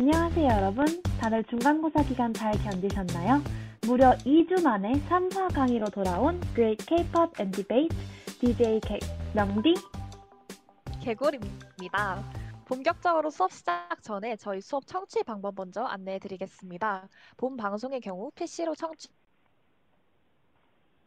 안녕하세요, 여러분. 다들 중간고사 기간 잘 견디셨나요? 무려 2주 만에 3화 강의로 돌아온 Great K-pop and Debate DJ K 명디. 개구리입니다. 본격적으로 수업 시작 전에 저희 수업 청취 방법 먼저 안내해 드리겠습니다. 본 방송의 경우 PC로 청취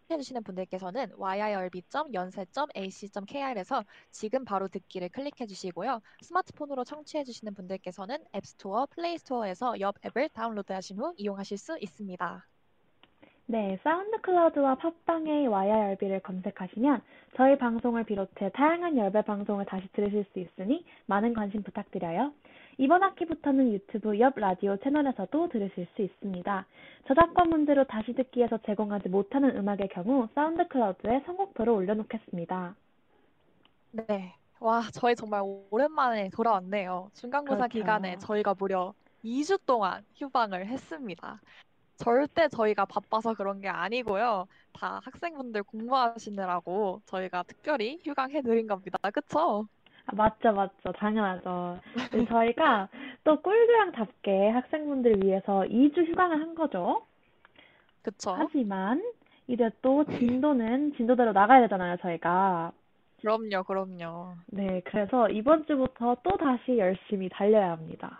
해주시는 분들께서는 yirb.연세.ac.kr에서 지금 바로 듣기를 클릭해 주시고요. 스마트폰으로 청취해 주시는 분들께서는 앱스토어, 플레이스토어에서 YIRB 앱을 다운로드하신 후 이용하실 수 있습니다. 네, 사운드 클라우드와 팟빵의 YIRB를 검색하시면 저희 방송을 비롯해 다양한 YIRB 방송을 다시 들으실 수 있으니 많은 관심 부탁드려요. 이번 학기부터는 유튜브 YIRB 라디오 채널에서도 들으실 수 있습니다. 저작권 문제로 다시 듣기에서 제공하지 못하는 음악의 경우 사운드 클라우드에 선곡표를 올려놓겠습니다. 네. 와, 저희 정말 오랜만에 돌아왔네요. 중간고사 그렇죠. 기간에 저희가 무려 2주 동안 휴방을 했습니다. 절대 저희가 바빠서 그런 게 아니고요. 다 학생분들 공부하시느라고 저희가 특별히 휴강해드린 겁니다. 그쵸? 아, 맞죠, 맞죠. 당연하죠. 네, 저희가 또 꿀교양답게 학생분들 위해서 2주 휴강을 한 거죠. 그쵸? 하지만 이제 또 진도는 진도대로 나가야 되잖아요, 저희가. 그럼요, 그럼요. 네, 그래서 이번 주부터 또 다시 열심히 달려야 합니다.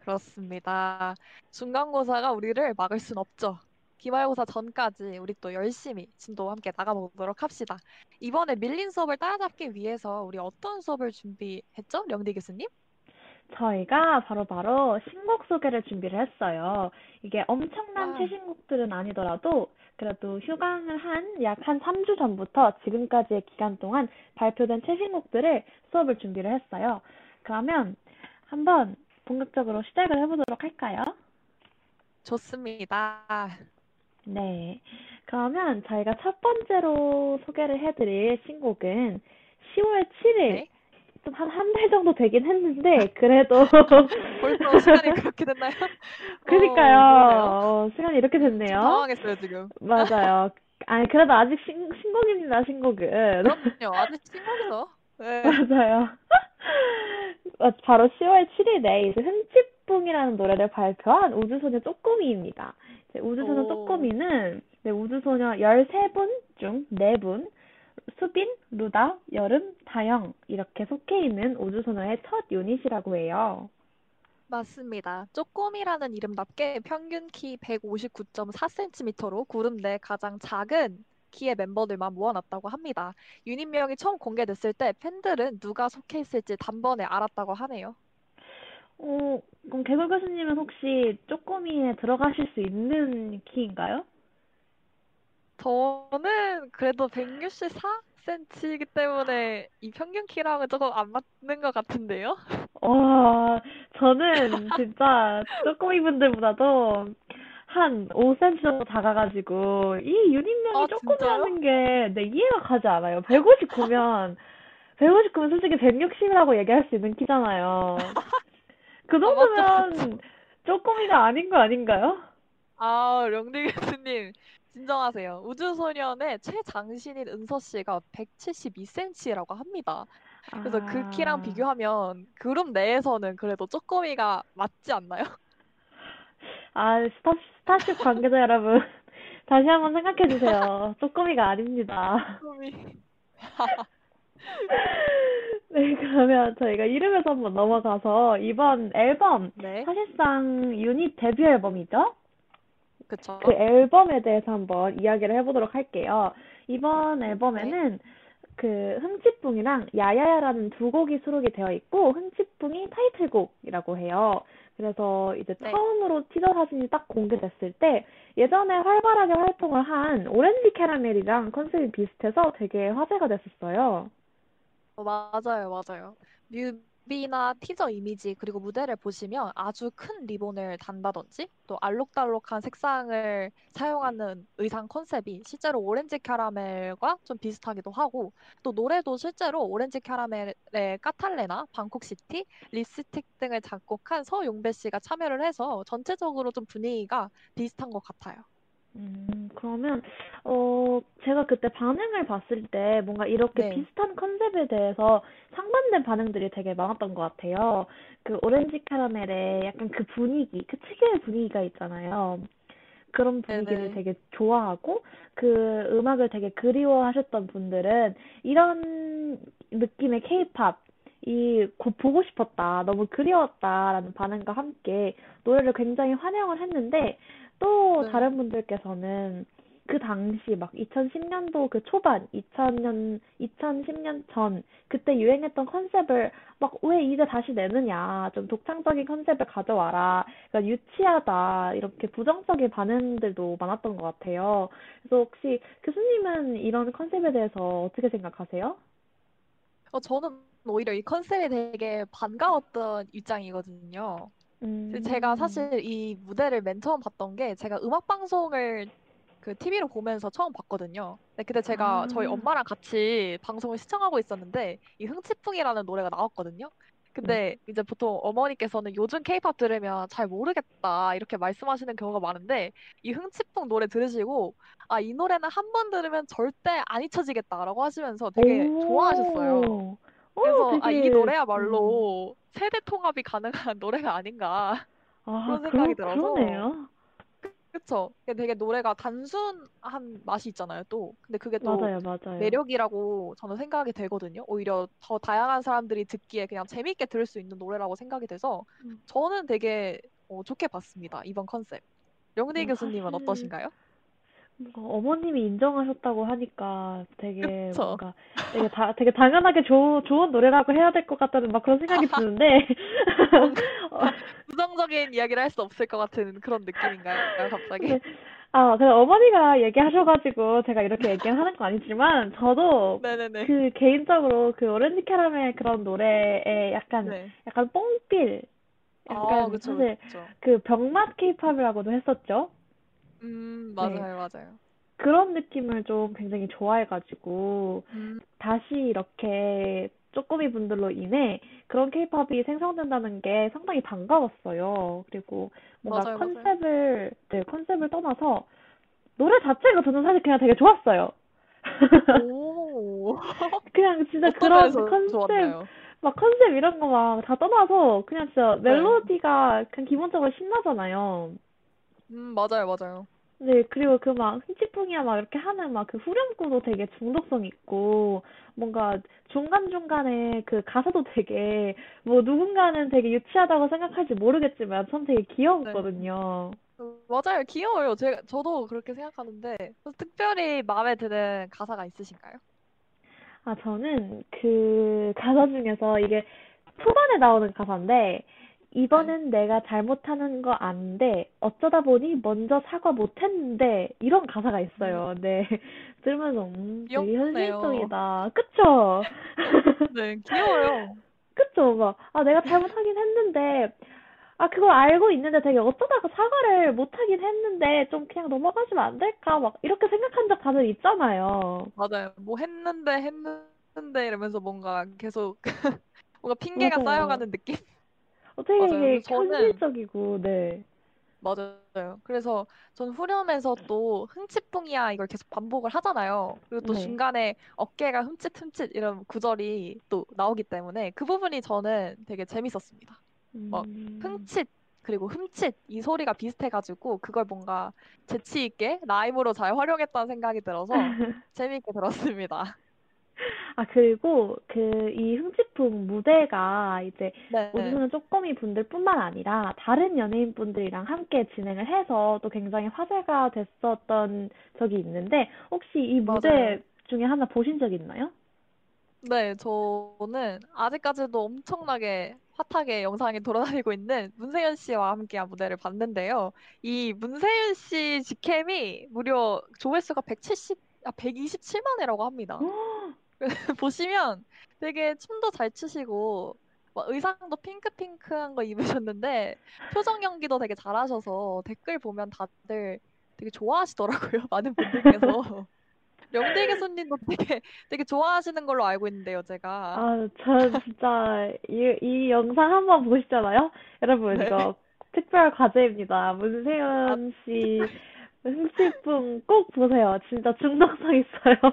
그렇습니다. 중간고사가 우리를 막을 순 없죠. 기말고사 전까지 우리 또 열심히 진도와 함께 나가보도록 합시다. 이번에 밀린 수업을 따라잡기 위해서 우리 어떤 수업을 준비했죠? 령디 교수님? 저희가 바로 바로 신곡 소개를 준비를 했어요. 이게 엄청난 와. 최신곡들은 아니더라도 그래도 휴강을 한 약 한 3주 전부터 지금까지의 기간 동안 발표된 최신곡들을 수업을 준비를 했어요. 그러면 한번 본격적으로 시작을 해보도록 할까요? 좋습니다. 네. 그러면 저희가 첫 번째로 소개를 해드릴 신곡은 10월 7일. 네. 좀 한 한 달 정도 되긴 했는데, 그래도. 벌써 시간이 그렇게 됐나요? 그니까요. 어. 어, 시간이 이렇게 됐네요. 당황했어요, 지금. 맞아요. 아니, 그래도 아직 신, 신곡입니다, 신곡은. 그럼요. 아직 신곡이죠. 네. 맞아요. 어, 바로 10월 7일에 이제 흠 칫뿡이라는 노래를 발표한 우주소녀 쪼꼬미입니다. 우주소녀 오. 쪼꼬미는 네, 우주소녀 13분 중 4분, 수빈, 루다, 여름, 다영 이렇게 속해 있는 우주소녀의 첫 유닛이라고 해요. 맞습니다. 쪼꼬미라는 이름답게 평균 키 159.4cm로 그룹 내 가장 작은 키의 멤버들만 모아놨다고 합니다. 유닛명이 처음 공개됐을 때 팬들은 누가 속해 있을지 단번에 알았다고 하네요. 어, 그럼 개굴 교수님은 혹시 쪼꼬미에 들어가실 수 있는 키인가요? 저는 그래도 164cm이기 때문에 이 평균 키랑은 조금 안 맞는 것 같은데요? 와, 저는 진짜 쪼꼬미 분들보다도 한 5cm 정도 작아가지고 이 유닛명이 아, 쪼꼬미라는 게내 이해가 가지 않아요. 159면 159면 솔직히 160이라고 얘기할 수 있는 키잖아요. 그 맞죠, 정도면 쪼꼬미가 아닌 거 아닌가요? 아, 령디 교수님, 진정하세요. 우주소년의 최장신인 은서 씨가 172cm라고 합니다. 그래서 그 키랑 아, 비교하면 그룹 내에서는 그래도 쪼꼬미가 맞지 않나요? 아, 스타, 스타쉽 관계자 여러분, 다시 한번 생각해 주세요. 쪼꼬미가 아닙니다. 쪼꼬미. 네, 그러면 저희가 이름에서 한번 넘어가서 이번 앨범, 네, 사실상 유닛 데뷔 앨범이죠? 그쵸. 그 앨범에 대해서 한번 이야기를 해보도록 할게요. 이번 앨범에는 그 흥칫뿡이랑 야야야라는 두 곡이 수록이 되어 있고 흥칫뿡이 타이틀곡이라고 해요. 그래서 이제 네. 처음으로 티저 사진이 딱 공개됐을 때 예전에 활발하게 활동을 한 오렌지 캐러멜이랑 컨셉이 비슷해서 되게 화제가 됐었어요. 어, 맞아요, 맞아요. 뮤비나 티저 이미지 그리고 무대를 보시면 아주 큰 리본을 단다든지 또 알록달록한 색상을 사용하는 의상 컨셉이 실제로 오렌지 캐러멜과 좀 비슷하기도 하고 또 노래도 실제로 오렌지 캐러멜의 까탈레나 방콕시티, 립스틱 등을 작곡한 서용배 씨가 참여를 해서 전체적으로 좀 분위기가 비슷한 것 같아요. 음, 그러면, 어, 제가 그때 반응을 봤을 때 뭔가 이렇게 네, 비슷한 컨셉에 대해서 상반된 반응들이 되게 많았던 것 같아요. 그 오렌지 캐러멜의 약간 그 분위기, 그 특유의 분위기가 있잖아요. 그런 분위기를 네네. 되게 좋아하고 그 음악을 되게 그리워하셨던 분들은 이런 느낌의 케이팝 이 곧 보고 싶었다, 너무 그리웠다라는 반응과 함께 노래를 굉장히 환영을 했는데 또 네. 다른 분들께서는 그 당시 막 2010년도 그 초반, 2000년, 2010년 전 그때 유행했던 컨셉을 막 왜 이제 다시 내느냐, 좀 독창적인 컨셉을 가져와라. 그러니까 유치하다 이렇게 부정적인 반응들도 많았던 것 같아요. 그래서 혹시 교수님은 이런 컨셉에 대해서 어떻게 생각하세요? 어, 저는 오히려 이 컨셉이 되게 반가웠던 입장이거든요. 제가 음, 사실 이 무대를 맨 처음 봤던 게 제가 음악 방송을 그 TV로 보면서 처음 봤거든요. 근데 그때 제가 저희 아, 엄마랑 같이 방송을 시청하고 있었는데 이 흥칫풍이라는 노래가 나왔거든요. 네. 근데 이제 보통 어머니께서는 요즘 케이팝 들으면 잘 모르겠다 이렇게 말씀하시는 경우가 많은데 이 흥칫풍 노래 들으시고 아, 이 노래는 한 번 들으면 절대 안 잊혀지겠다라고 하시면서 되게 좋아하셨어요. 오, 오, 그래서 아, 이 되게, 음, 노래야말로 세대 통합이 가능한 노래가 아닌가 아, 그런 생각이 그러, 들어서 그러네요. 그쵸? 되게 노래가 단순한 맛이 있잖아요, 또. 근데 그게 또 맞아요, 맞아요. 매력이라고 저는 생각이 되거든요. 오히려 더 다양한 사람들이 듣기에 그냥 재밌게 들을 수 있는 노래라고 생각이 돼서 음, 저는 되게 어, 좋게 봤습니다, 이번 컨셉. 영디 뭐 교수님은 사실 어떠신가요? 뭔가 어머님이 인정하셨다고 하니까 되게 그쵸? 뭔가 되게 다 되게 당연하게 좋 좋은 노래라고 해야 될 것 같다는 막 그런 생각이 드는데 어, 부정적인 이야기를 할 수 없을 것 같은 그런 느낌인가요, 갑자기? 근데 아 근데 어머니가 얘기하셔가지고 제가 이렇게 얘기하는 건 아니지만 저도 네네네. 그 개인적으로 그 오렌지 캐러멜 그런 노래에 약간 네. 약간 뽕필 아, 약간 그쵸, 사실 그쵸. 그 병맛 케이팝이라고도 했었죠. 음, 네. 맞아요, 맞아요. 그런 느낌을 좀 굉장히 좋아해가지고 음, 다시 이렇게 쪼꼬미 분들로 인해 그런 케이팝이 생성된다는 게 상당히 반가웠어요. 그리고 뭔가 맞아요, 맞아요. 컨셉을, 네, 컨셉을 떠나서 노래 자체가 저는 사실 그냥 되게 좋았어요. 오. 그냥 진짜 그런 컨셉, 좋았나요? 막 컨셉 이런 거 막 다 떠나서 그냥 진짜 네. 멜로디가 그냥 기본적으로 신나잖아요. 음, 맞아요, 맞아요. 네, 그리고 그 막 흥칫풍이야 막 이렇게 하는 막 그 후렴구도 되게 중독성 있고 뭔가 중간중간에 그 가사도 되게 뭐 누군가는 되게 유치하다고 생각할지 모르겠지만 전 되게 네. 귀여웠거든요. 어, 맞아요. 귀여워요. 제가, 저도 그렇게 생각하는데, 특별히 마음에 드는 가사가 있으신가요? 아, 저는 그 가사 중에서 이게 초반에 나오는 가사인데 네. 이번엔 내가 잘못하는 거 아는데 어쩌다 보니 먼저 사과 못했는데 이런 가사가 음, 있어요. 네. 들으면서 음, 되게. 현실적이다. 그쵸? 네, 귀여워요. 그쵸? 막, 아, 내가 잘못하긴 했는데, 아, 그걸 알고 있는데 되게 어쩌다가 사과를 못하긴 했는데, 좀 그냥 넘어가시면 안 될까? 막, 이렇게 생각한 적 다들 있잖아요. 맞아요. 뭐 했는데, 했는데, 이러면서 뭔가 계속, 뭔가 핑계가 맞아요. 쌓여가는 느낌? 어, 맞아요. 그래서 저는, 현실적이고, 네. 맞아요. 그래서 전 후렴에서 또 흥칫뿡이야 이걸 계속 반복을 하잖아요. 그리고 또 네. 중간에 어깨가 흠칫흠칫 이런 구절이 또 나오기 때문에 그 부분이 저는 되게 재밌었습니다. 막 음. 흥칫 그리고 흠칫 이 소리가 비슷해가지고 그걸 뭔가 재치 있게 라임으로 잘 활용했다는 생각이 들어서 재밌게 들었습니다. 아, 그리고 그이 흥칫풍 무대가 이제 네, 우주소녀 쪼꼬미 분들뿐만 아니라 다른 연예인 분들이랑 함께 진행을 해서 또 굉장히 화제가 됐었던 적이 있는데 혹시 이 무대 맞아요. 중에 하나 보신 적 있나요? 네, 저는 아직까지도 엄청나게 핫하게 영상이 돌아다니고 있는 문세윤 씨와 함께한 무대를 봤는데요. 이 문세윤 씨 직캠이 무려 조회수가 170, 아, 127만 회라고 합니다. 보시면 되게 춤도 잘 추시고, 막 의상도 핑크핑크한 거 입으셨는데, 표정 연기도 되게 잘하셔서 댓글 보면 다들 되게 좋아하시더라고요. 많은 분들께서. 영대 교수님도 되게 되게 좋아하시는 걸로 알고 있는데요, 제가. 아, 저 진짜 이, 이 영상 한번 보시잖아요? 여러분, 네. 이거 특별 과제입니다. 아, 문세윤 씨 특별. 흥칫뿡 꼭 보세요. 진짜 중독성 있어요.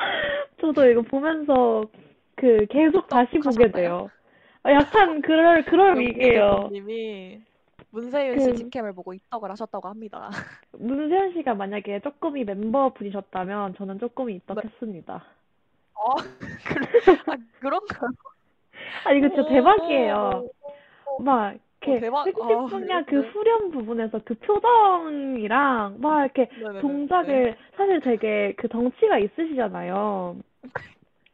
저도 이거 보면서 그 계속 다시 보게? 돼요. 아, 약간 그럴 그럴 위기예요. 님이 문세윤 씨 그- 직캠을 보고 입덕을 하셨다고 합니다. 문세현 씨가 만약에 쪼꼬미 멤버 분이셨다면 저는 쪼꼬미 입덕했습니다. 어, 아, 그런가요? 아 이거 진짜 오, 대박이에요. 오, 막 이렇게 어, 대박. 흥칫뿡이야 아, 그 네. 후렴 부분에서 그 표정이랑 막 이렇게 네네네. 동작을 사실 되게 그 덩치가 있으시잖아요.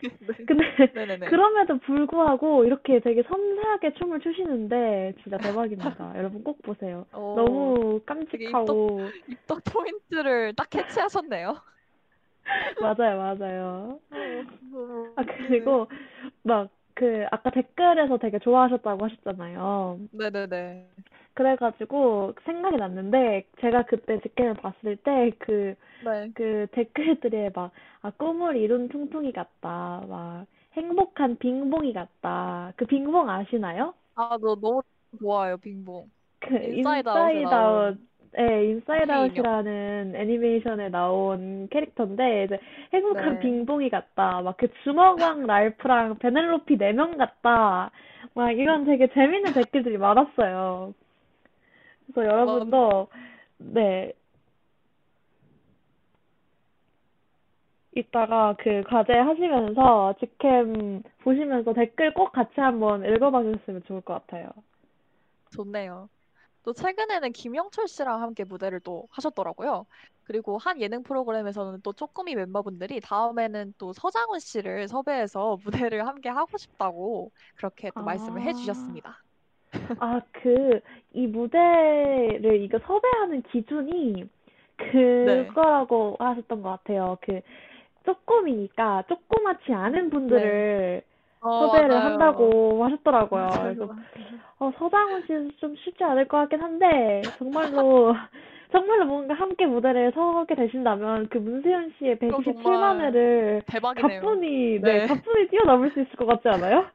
네. 근데 네네네. 그럼에도 불구하고 이렇게 되게 섬세하게 춤을 추시는데 진짜 대박입니다. 여러분 꼭 보세요. 어, 너무 깜찍하고 입덕 포인트를 딱 캐치하셨네요. 맞아요, 맞아요. 어, 아 그리고 막 그 아까 댓글에서 되게 좋아하셨다고 하셨잖아요. 네네네. 그래가지고 생각이 났는데 제가 그때 직캠을 봤을 때그 네. 그 댓글들에 막, 아, 꿈을 이룬 퉁퉁이 같다. 막, 행복한 빙봉이 같다. 그 빙봉 아시나요? 아, 너 너무 좋아요, 빙봉. 그 인사이드 아웃, 예, 인사이드 이 인형. 아웃이라는 애니메이션에 나온 캐릭터인데, 이제 행복한 네. 빙봉이 같다. 막 그 주먹왕 랄프랑 베넬로피 네 명 같다. 막 이런 되게 재밌는 댓글들이 많았어요. 그래서 여러분도, 네, 이따가 그 과제 하시면서 직캠 보시면서 댓글 꼭 같이 한번 읽어봐 주셨으면 좋을 것 같아요. 좋네요. 또 최근에는 김영철 씨랑 함께 무대를 또 하셨더라고요. 그리고 한 예능 프로그램에서는 또 쪼꼬미 멤버분들이 다음에는 또 서장훈 씨를 섭외해서 무대를 함께 하고 싶다고 그렇게 또 말씀을 아. 해주셨습니다. 아, 그, 이 무대를 이거 섭외하는 기준이 그거라고 하셨던 것 같아요. 그, 쪼꼬미니까 조그맣지 않은 분들을 어, 섭외를 맞아요. 한다고 하셨더라고요. 그래서 어, 서장훈 씨는 좀 쉽지 않을 것 같긴 한데, 정말로, 정말로 뭔가 함께 무대를 서게 되신다면, 그 문세윤 씨의 그럼 127만 정말 회를 대박이네요. 가뿐히, 네. 네, 가뿐히 뛰어넘을 수 있을 것 같지 않아요?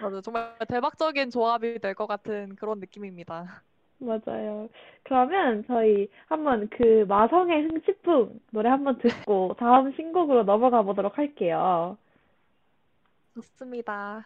맞아요. 정말 대박적인 조합이 될 것 같은 그런 느낌입니다. 맞아요. 그러면 저희 한번 그 마성의 흥칫뿡 노래 한번 듣고 다음 신곡으로 넘어가 보도록 할게요. 좋습니다.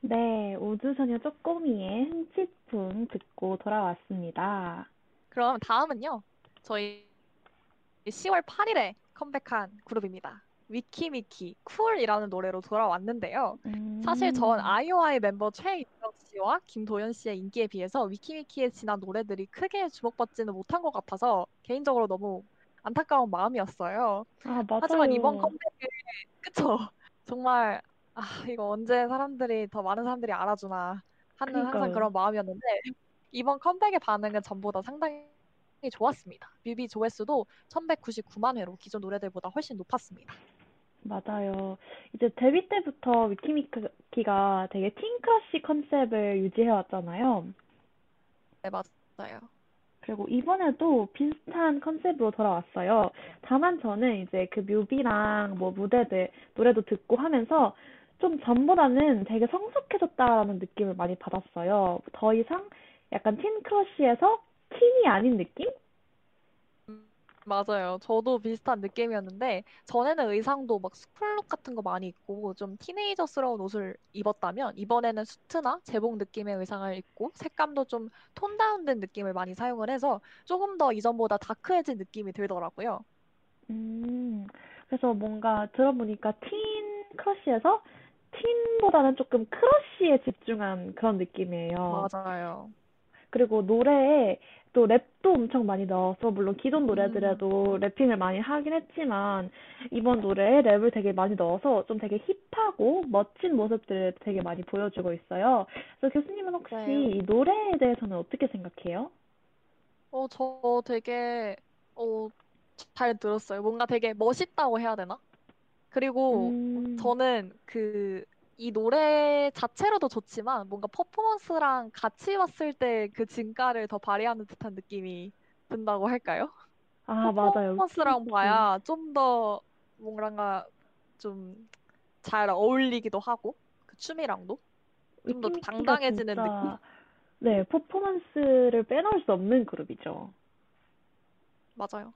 네, 우주소녀 쪼꼬미의 흥칫뿡 듣고 돌아왔습니다. 그럼 다음은요. 저희 10월 8일에 컴백한 그룹입니다. 위키미키 쿨이라는 노래로 돌아왔는데요. 사실 전 음. 아이오아이 멤버 최인정 씨와 김도연 씨의 인기에 비해서 위키미키의 지난 노래들이 크게 주목받지는 못한 것 같아서 개인적으로 너무 안타까운 마음이었어요. 아, 하지만 이번. 컴백을 그쵸? 정말 아 이거 언제 사람들이 더 많은 사람들이 알아주나 하는 항상 그러니까요. 그런 마음이었는데 이번 컴백의 반응은 전보다 상당히 좋았습니다. 뮤비 조회수도 1199만 회로 기존 노래들보다 훨씬 높았습니다. 맞아요. 이제 데뷔 때부터 위키미키가 되게 틴크러쉬 컨셉을 유지해 왔잖아요. 네, 맞아요. 그리고 이번에도 비슷한 컨셉으로 돌아왔어요. 다만 저는 이제 그 뮤비랑 뭐 무대들, 노래도 듣고 하면서 좀 전보다는 되게 성숙해졌다라는 느낌을 많이 받았어요. 더 이상 약간 teen crush에서 teen이 아닌 느낌? 맞아요. 저도 비슷한 느낌이었는데 전에는 의상도 막 school look 같은 거 많이 입고 좀 teenager스러운 옷을 입었다면 이번에는 수트나 제복 느낌의 의상을 입고 색감도 좀 tone down된 느낌을 많이 사용을 해서 조금 더 이전보다 dark해진 느낌이 들더라고요. 음, 그래서 뭔가 들어보니까 teen crush에서 틴보다는 조금 크러쉬에 집중한 그런 느낌이에요. 맞아요. 그리고 노래에 또 랩도 엄청 많이 넣어서 물론 기존 음. 노래들에도 랩핑을 많이 하긴 했지만 이번 노래에 랩을 되게 많이 넣어서 좀 되게 힙하고 멋진 모습들을 되게 많이 보여주고 있어요. 그래서 교수님은 혹시 네. 이 노래에 대해서는 어떻게 생각해요? 어, 저 되게 어, 잘 들었어요. 뭔가 되게 멋있다고 해야 되나? 그리고 음, 저는 그 이 노래 자체로도 좋지만 뭔가 퍼포먼스랑 같이 봤을 때 그 진가를 더 발휘하는 듯한 느낌이 든다고 할까요? 아, 맞아요. 퍼포먼스랑. 봐야 좀 더 뭔가 좀 잘 어울리기도 하고 그 춤이랑도 좀 더 위키미키가 당당해지는 느낌? 진짜 네, 퍼포먼스를 빼놓을 수 없는 그룹이죠. 맞아요.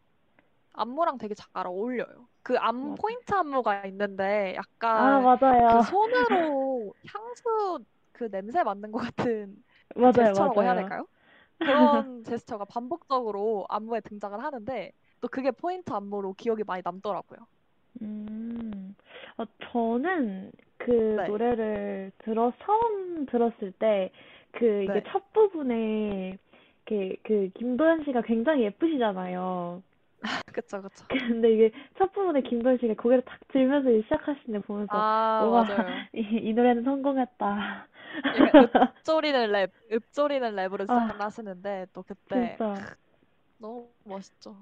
안무랑 되게 잘 어울려요. 그 맞아. 포인트 안무가 있는데 아, 약간 맞아요. 그 손으로 향수 그 냄새 맡는 것 같은 그 맞아요, 제스처라고 해야 맞아요. 될까요? 그런 제스처가 반복적으로 안무에 등장을 하는데 또 그게 포인트 안무로 기억이 많이 남더라고요. 음, 어, 저는 그 네, 노래를 들어, 처음 들었을 때, 그, 이게 네. 첫 부분에, 그, 그, 김도현 씨가 굉장히 예쁘시잖아요. 그쵸, 그쵸. 근데 이게 첫 부분에 김도현 씨가 고개를 탁 들면서 시작하시는 거 보면서, 아, 와, 맞아요. 이, 이 노래는 성공했다. 약간 읊조리는 랩, 읊조리는 랩으로 아, 시작하시는데 또 그때 진짜. 너무 멋있죠.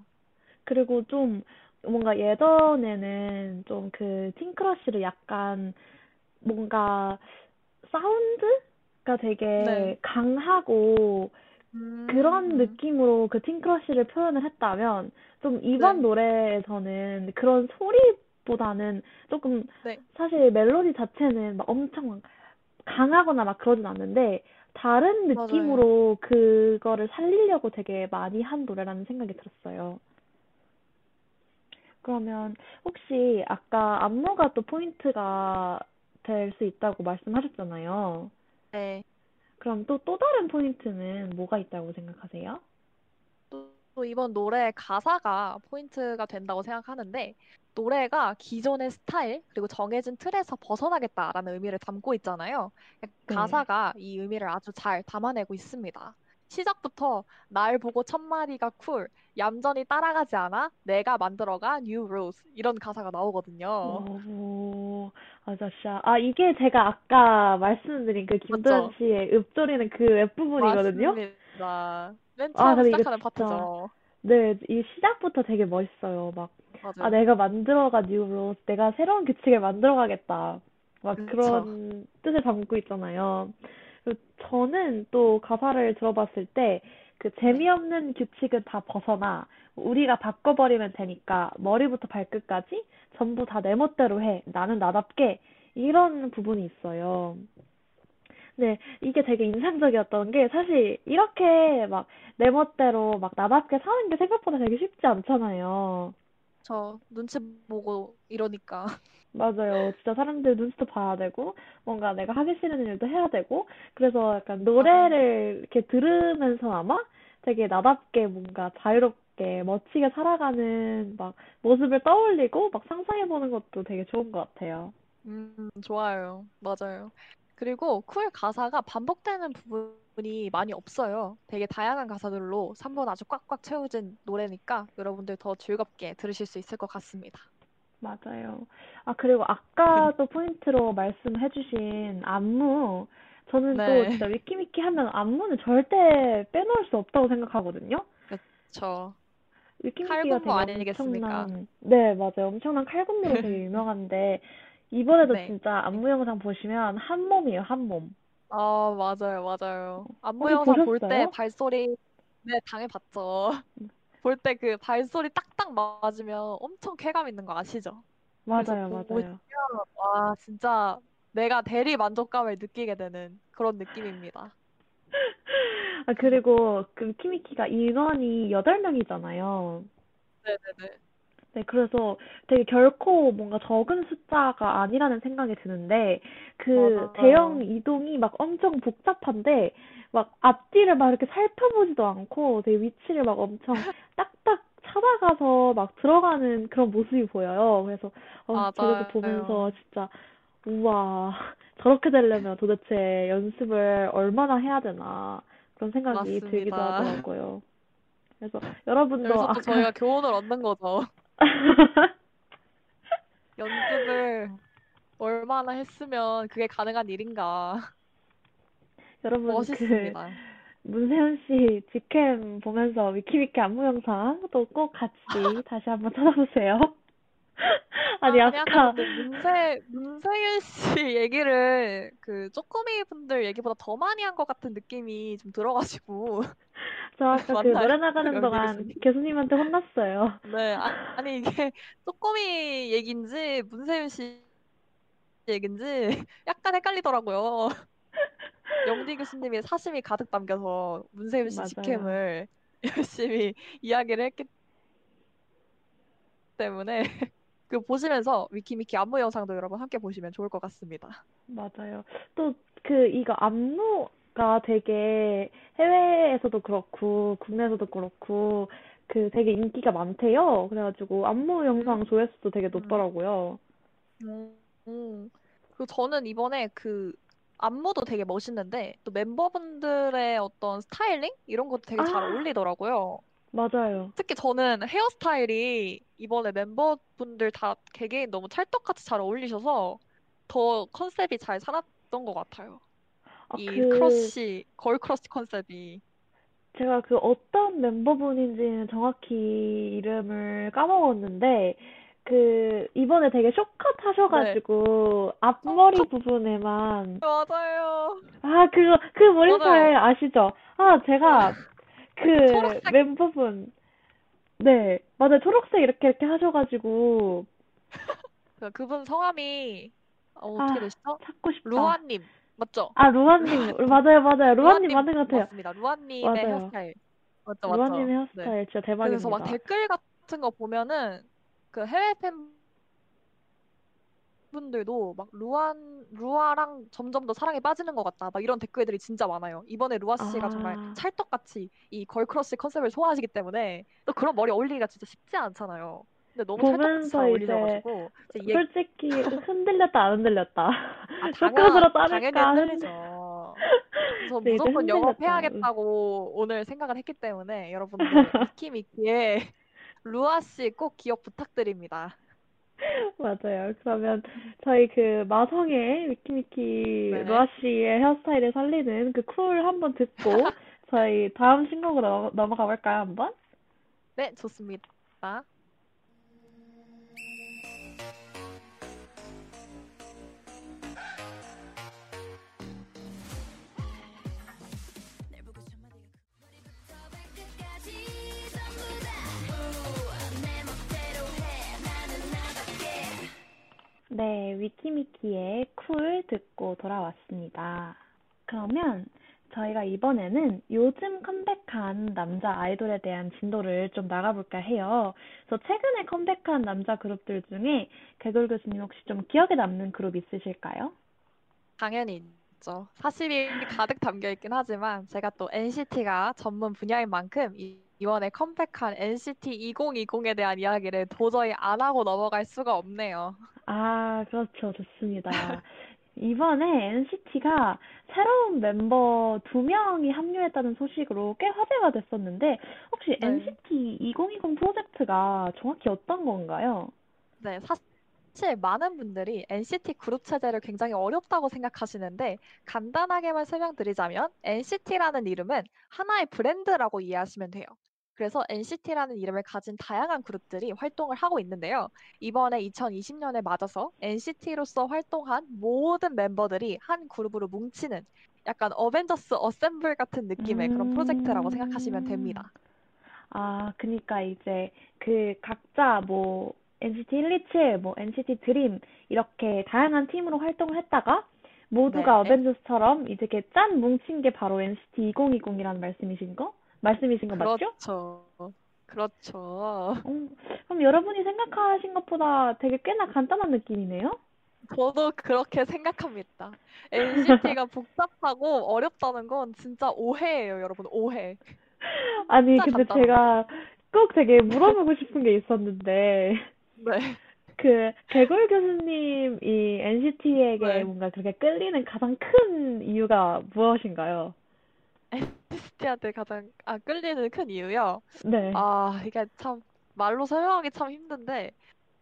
그리고 좀 뭔가 예전에는 좀 그 팅크러쉬를 약간 뭔가 사운드가 네. 되게 강하고 그런 음, 느낌으로 그 팅크러쉬를 표현을 했다면 좀 이번 네, 노래에서는 그런 소리보다는 조금 네, 사실 멜로디 자체는 막 엄청 막 강하거나 막 그러진 않는데 다른 맞아요. 느낌으로 그거를 살리려고 되게 많이 한 노래라는 생각이 들었어요. 그러면 혹시 아까 안무가 또 포인트가 될 수 있다고 말씀하셨잖아요. 네. 그럼 또 또 다른 포인트는 뭐가 있다고 생각하세요? 또, 또 이번 노래 가사가 포인트가 된다고 생각하는데, 노래가 기존의 스타일, 그리고 정해진 틀에서 벗어나겠다라는 의미를 담고 있잖아요. 네. 가사가 이 의미를 아주 잘 담아내고 있습니다. 시작부터 날 보고 첫 마디가 cool, 얌전히 따라가지 않아, 내가 만들어가 new rules 이런 가사가 나오거든요. 오, 아저씨야. 아, 이게 제가 아까 말씀드린 그 김도현 맞죠? 씨의 읊조리는 그 웹부분이거든요? 맞습니다. 맨 아, 처음 근데 이거 시작하는 진짜, 파트죠. 네, 이 시작부터 되게 멋있어요. 막, 아, 맞아요. 내가 만들어가 뉴로, 내가 새로운 규칙을 만들어가겠다. 막 그쵸. 그런 뜻을 담고 있잖아요. 저는 또 가사를 들어봤을 때, 그 네. 재미없는 규칙은 다 벗어나. 우리가 바꿔버리면 되니까 머리부터 발끝까지 전부 다 내 멋대로 해. 나는 나답게. 이런 부분이 있어요. 네, 이게 되게 인상적이었던 게 사실 이렇게 막 내 멋대로 막 나답게 사는 게 생각보다 되게 쉽지 않잖아요. 저 눈치 보고 이러니까. 맞아요. 진짜 사람들 눈치도 봐야 되고, 뭔가 내가 하기 싫은 일도 해야 되고, 그래서 약간. 노래를 이렇게 들으면서나마 되게 나답게 뭔가 자유롭게 멋지게 살아가는 막 모습을 떠올리고 막 상상해보는 것도 되게 좋은 것 같아요. 음, 좋아요. 맞아요. 그리고 cool 가사가 반복되는 부분이 많이 없어요. 되게 다양한 가사들로 3분 아주 꽉꽉 채워진 노래니까 여러분들 더 즐겁게 들으실 수 있을 것 같습니다. 맞아요. 아, 그리고 아까 또 포인트로 말씀해주신 안무. 저는 또 네. 진짜 위키미키 하면 안무는 절대 빼놓을 수 없다고 생각하거든요. 그쵸. 위키미키가 칼군무 되게 아니겠습니까? 엄청난, 네, 맞아요. 엄청난 칼군무로 되게 유명한데, 이번에도 네. 진짜 안무 영상 보시면 한 몸이에요, 한 몸. 아, 맞아요, 맞아요. 안무 혹시 영상 볼때 보셨어요? 발소리, 네, 당해봤죠. 볼 때 그 발소리 딱딱 맞으면 엄청 쾌감 있는 거 아시죠? 맞아요, 맞아요. 와, 진짜 내가 대리 만족감을 느끼게 되는 그런 느낌입니다. 아, 그리고 그 위키미키가 인원이 8명이잖아요. 네네네. 네, 그래서 되게 결코 뭔가 적은 숫자가 아니라는 생각이 드는데, 그 대형 맞아요. 이동이 막 엄청 복잡한데, 막 앞뒤를 막 이렇게 살펴보지도 않고, 되게 위치를 막 엄청 딱딱 찾아가서 막 들어가는 그런 모습이 보여요. 그래서, 어, 저것도 보면서. 진짜, 우와, 저렇게 되려면 도대체 연습을 얼마나 해야 되나, 그런 생각이 들기도 맞습니다. 하더라고요. 그래서 여러분도 여기서 또 아까 저희가 교훈을 얻는 거죠. 연습을 얼마나 했으면 그게 가능한 일인가. 여러분, 그, 멋있습니다. 문세윤 씨 직캠 보면서 위키위키 안무 영상 또 꼭 같이 다시 한번 찾아보세요. 아니, 아니, 아까, 아까 근데 문세, 문세윤 씨 얘기를 그 쪼꼬미 분들 얘기보다 더 많이 한 것 같은 느낌이 좀 들어가지고. 저 아까 그? 노래 나가는 동안 교수님? 교수님한테 혼났어요. 네, 아, 아니 이게 쪼꼬미 얘기인지 문세윤 씨 얘기인지 약간 헷갈리더라고요. 영디 교수님이 사심이 가득 담겨서 문세윤 씨 맞아요. 직캠을 열심히 이야기를 했기 때문에 그 보시면서 위키미키 안무 영상도 여러분 함께 보시면 좋을 것 같습니다. 맞아요. 또 그 이거 안무가 되게 해외에서도 그렇고 국내에서도 그렇고 그 되게 인기가 많대요. 그래가지고 안무 영상 조회수도 되게 높더라고요. 음, 음. 그리고 저는 이번에 그 안무도 되게 멋있는데 또 멤버분들의 어떤 스타일링 이런 것도 되게 잘 아. 어울리더라고요. 맞아요. 특히 저는 헤어스타일이 이번에 멤버분들 다 개개인 너무 찰떡같이 잘 어울리셔서 더 컨셉이 잘 살았던 것 같아요. 아, 이 그 crush, girl crush 컨셉이. 제가 그 어떤 멤버분인지는 정확히 이름을 까먹었는데 그 이번에 되게 쇼컷 하셔가지고 앞머리 부분에만 맞아요. 아 그거 그 머리 맞아요. 스타일 아시죠? 아 제가 그 초록색. 멤버분 네 맞아요 초록색 이렇게 이렇게 하셔가지고 그- 그분 성함이 어, 어떻게 아, 되시죠? 찾고 싶다. 루아님 맞죠? 아 루아님 맞아요 맞아요 루아님 맞는 것 같아요. 맞습니다. 루아님의 맞아요. 헤어스타일 맞죠 맞죠. 루아님 의 네. 헤어스타일 진짜 그래서 막 대박입니다. 댓글 같은 거 보면은 그 해외 팬 분들도 막 루안 루아랑 점점 더 사랑에 빠지는 것 같다. 막 이런 댓글들이 진짜 많아요. 이번에 루아 씨가 정말 아. 찰떡같이 이 girl crush 컨셉을 소화하시기 때문에 또 그런 머리 어울리기가 진짜 쉽지 않잖아요. 근데 너무 찰떡같이 보면서 잘 이제 어울리셔가지고 이제 얘 솔직히 흔들렸다 안 흔들렸다. 아, 숏컷으로 당연히 자를까 흔들리죠. 그래서 네, 무조건. 영업해야겠다고 오늘 생각을 했기 때문에 여러분들 위키미키의 루아 씨 꼭 기억 부탁드립니다. 맞아요. 그러면 저희 그 마성의 위키미키 네. 루아 씨의 헤어스타일을 살리는 그 Cool 한번 듣고 저희 다음 신곡으로 넘어- 넘어가 볼까요, 한번? 네, 좋습니다. 네, 위키미키의 쿨 듣고 돌아왔습니다. 그러면 저희가 이번에는 요즘 컴백한 남자 아이돌에 대한 진도를 좀 나가볼까 해요. 그래서 최근에 컴백한 남자 그룹들 중에 개돌 교수님 혹시 좀 기억에 남는 그룹 있으실까요? 당연히 있죠. 사실이 가득 담겨 있긴 하지만 제가 또 NCT가 전문 분야인 만큼 이- 이번에 컴백한 NCT 2020에 대한 이야기를 도저히 안 하고 넘어갈 수가 없네요. 아, 그렇죠. 좋습니다. 이번에 NCT가 새로운 멤버 두 명이 합류했다는 소식으로 꽤 화제가 됐었는데, 혹시 네. NCT 2020 프로젝트가 정확히 어떤 건가요? 네, 사실 많은 분들이 NCT 그룹 체제를 굉장히 어렵다고 생각하시는데 간단하게만 설명드리자면 NCT라는 이름은 하나의 브랜드라고 이해하시면 돼요. 그래서 NCT라는 이름을 가진 다양한 그룹들이 활동을 하고 있는데요. 이번에 2020년에 맞아서 NCT로서 활동한 모든 멤버들이 한 그룹으로 뭉치는 약간 어벤져스 어셈블 같은 느낌의 그런 프로젝트라고 생각하시면 됩니다. 아, 그니까 이제 그 각자 뭐 NCT 127, 뭐 NCT 드림 이렇게 다양한 팀으로 활동을 했다가 모두가 네. 어벤져스처럼 이제 이렇게 짠 뭉친 게 바로 NCT 2020이라는 말씀이신 거? 말씀이신 거 맞죠? 그렇죠. 그렇죠. 어, 그럼 여러분이 생각하신 것보다 되게 꽤나 간단한 느낌이네요? 저도 그렇게 생각합니다. NCT가 복잡하고 어렵다는 건 진짜 오해예요, 여러분. 오해. 아니, 근데 간단하다. 제가 꼭 되게 물어보고 싶은 게 있었는데, 네. 그, 개골 교수님이 NCT에게 네. 뭔가 그렇게 끌리는 가장 큰 이유가 무엇인가요? NCT한테 가장 아, 끌리는 큰 이유요. 네. 아, 이게 참 말로 설명하기 참 힘든데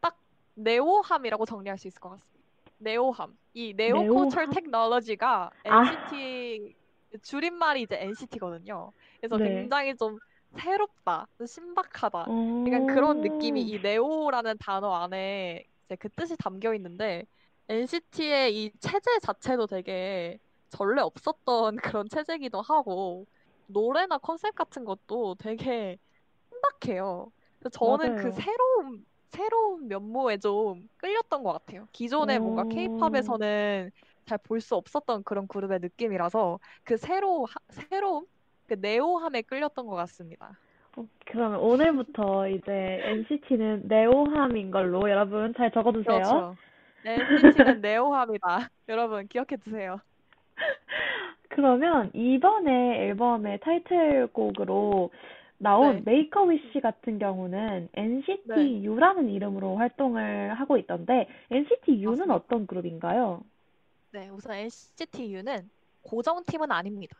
딱 네오함이라고 정리할 수 있을 것 같습니다. 네오함. 이 네오 네오함? 컬처 테크놀로지가 아. NCT 줄임말이 이제 NCT거든요. 그래서 네. 굉장히 좀 새롭다, 좀 신박하다. 어. 약간 그런 느낌이 이 네오라는 단어 안에 이제 그 뜻이 담겨 있는데 NCT의 이 체제 자체도 되게 전래 없었던 그런 체제기도 하고 노래나 컨셉 같은 것도 되게 신박해요. 저는 그 맞아요. 새로운 새로운 면모에 좀 끌렸던 것 같아요. 기존에 뭔가 오. K-팝에서는 잘 볼 수 없었던 그런 그룹의 느낌이라서 그 새로 새로움, 그 네오함에 끌렸던 것 같습니다. 어, 그러면 오늘부터 이제 NCT는 네오함인 걸로 여러분 잘 적어두세요. 그렇죠. NCT는 네오함이다. 여러분 기억해 두세요. 그러면 이번에 앨범의 타이틀곡으로 나온 네. 메이크 어 위시 같은 경우는 NCT U라는 이름으로 활동을 하고 있던데 NCT U는 맞습니다. 어떤 그룹인가요? 네, 우선 NCT U는 고정팀은 아닙니다.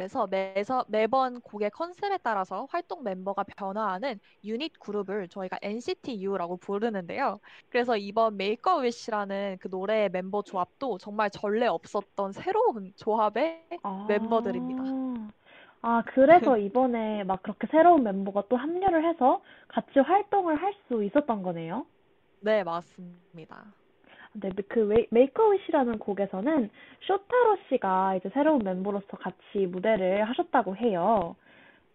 그래서 매서, 매번 곡의 컨셉에 따라서 활동 멤버가 변화하는 유닛 그룹을 저희가 NCT U라고 부르는데요. 그래서 이번 a Wish라는 그 노래의 멤버 조합도 정말 전래 없었던 새로운 조합의 아, 멤버들입니다. 아, 그래서 이번에 막 그렇게 새로운 멤버가 또 합류를 해서 같이 활동을 할 수 있었던 거네요. 네, 맞습니다. 네, 그 웨- 메이크 어 위시라는 곡에서는 쇼타로 씨가 이제 새로운 멤버로서 같이 무대를 하셨다고 해요.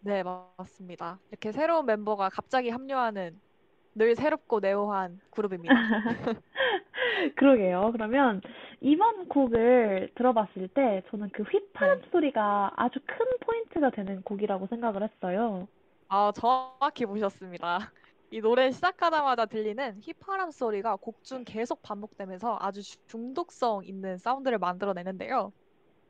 네, 맞습니다. 이렇게 새로운 멤버가 갑자기 합류하는 늘 새롭고 네오한 그룹입니다. 그러게요. 그러면 이번 곡을 들어봤을 때 저는 그 휘파람 소리가 아주 큰 포인트가 되는 곡이라고 생각을 했어요. 아, 정확히 보셨습니다. 이 노래 시작하자마자 들리는 휘파람 소리가 곡 중 계속 반복되면서 아주 중독성 있는 사운드를 만들어내는데요.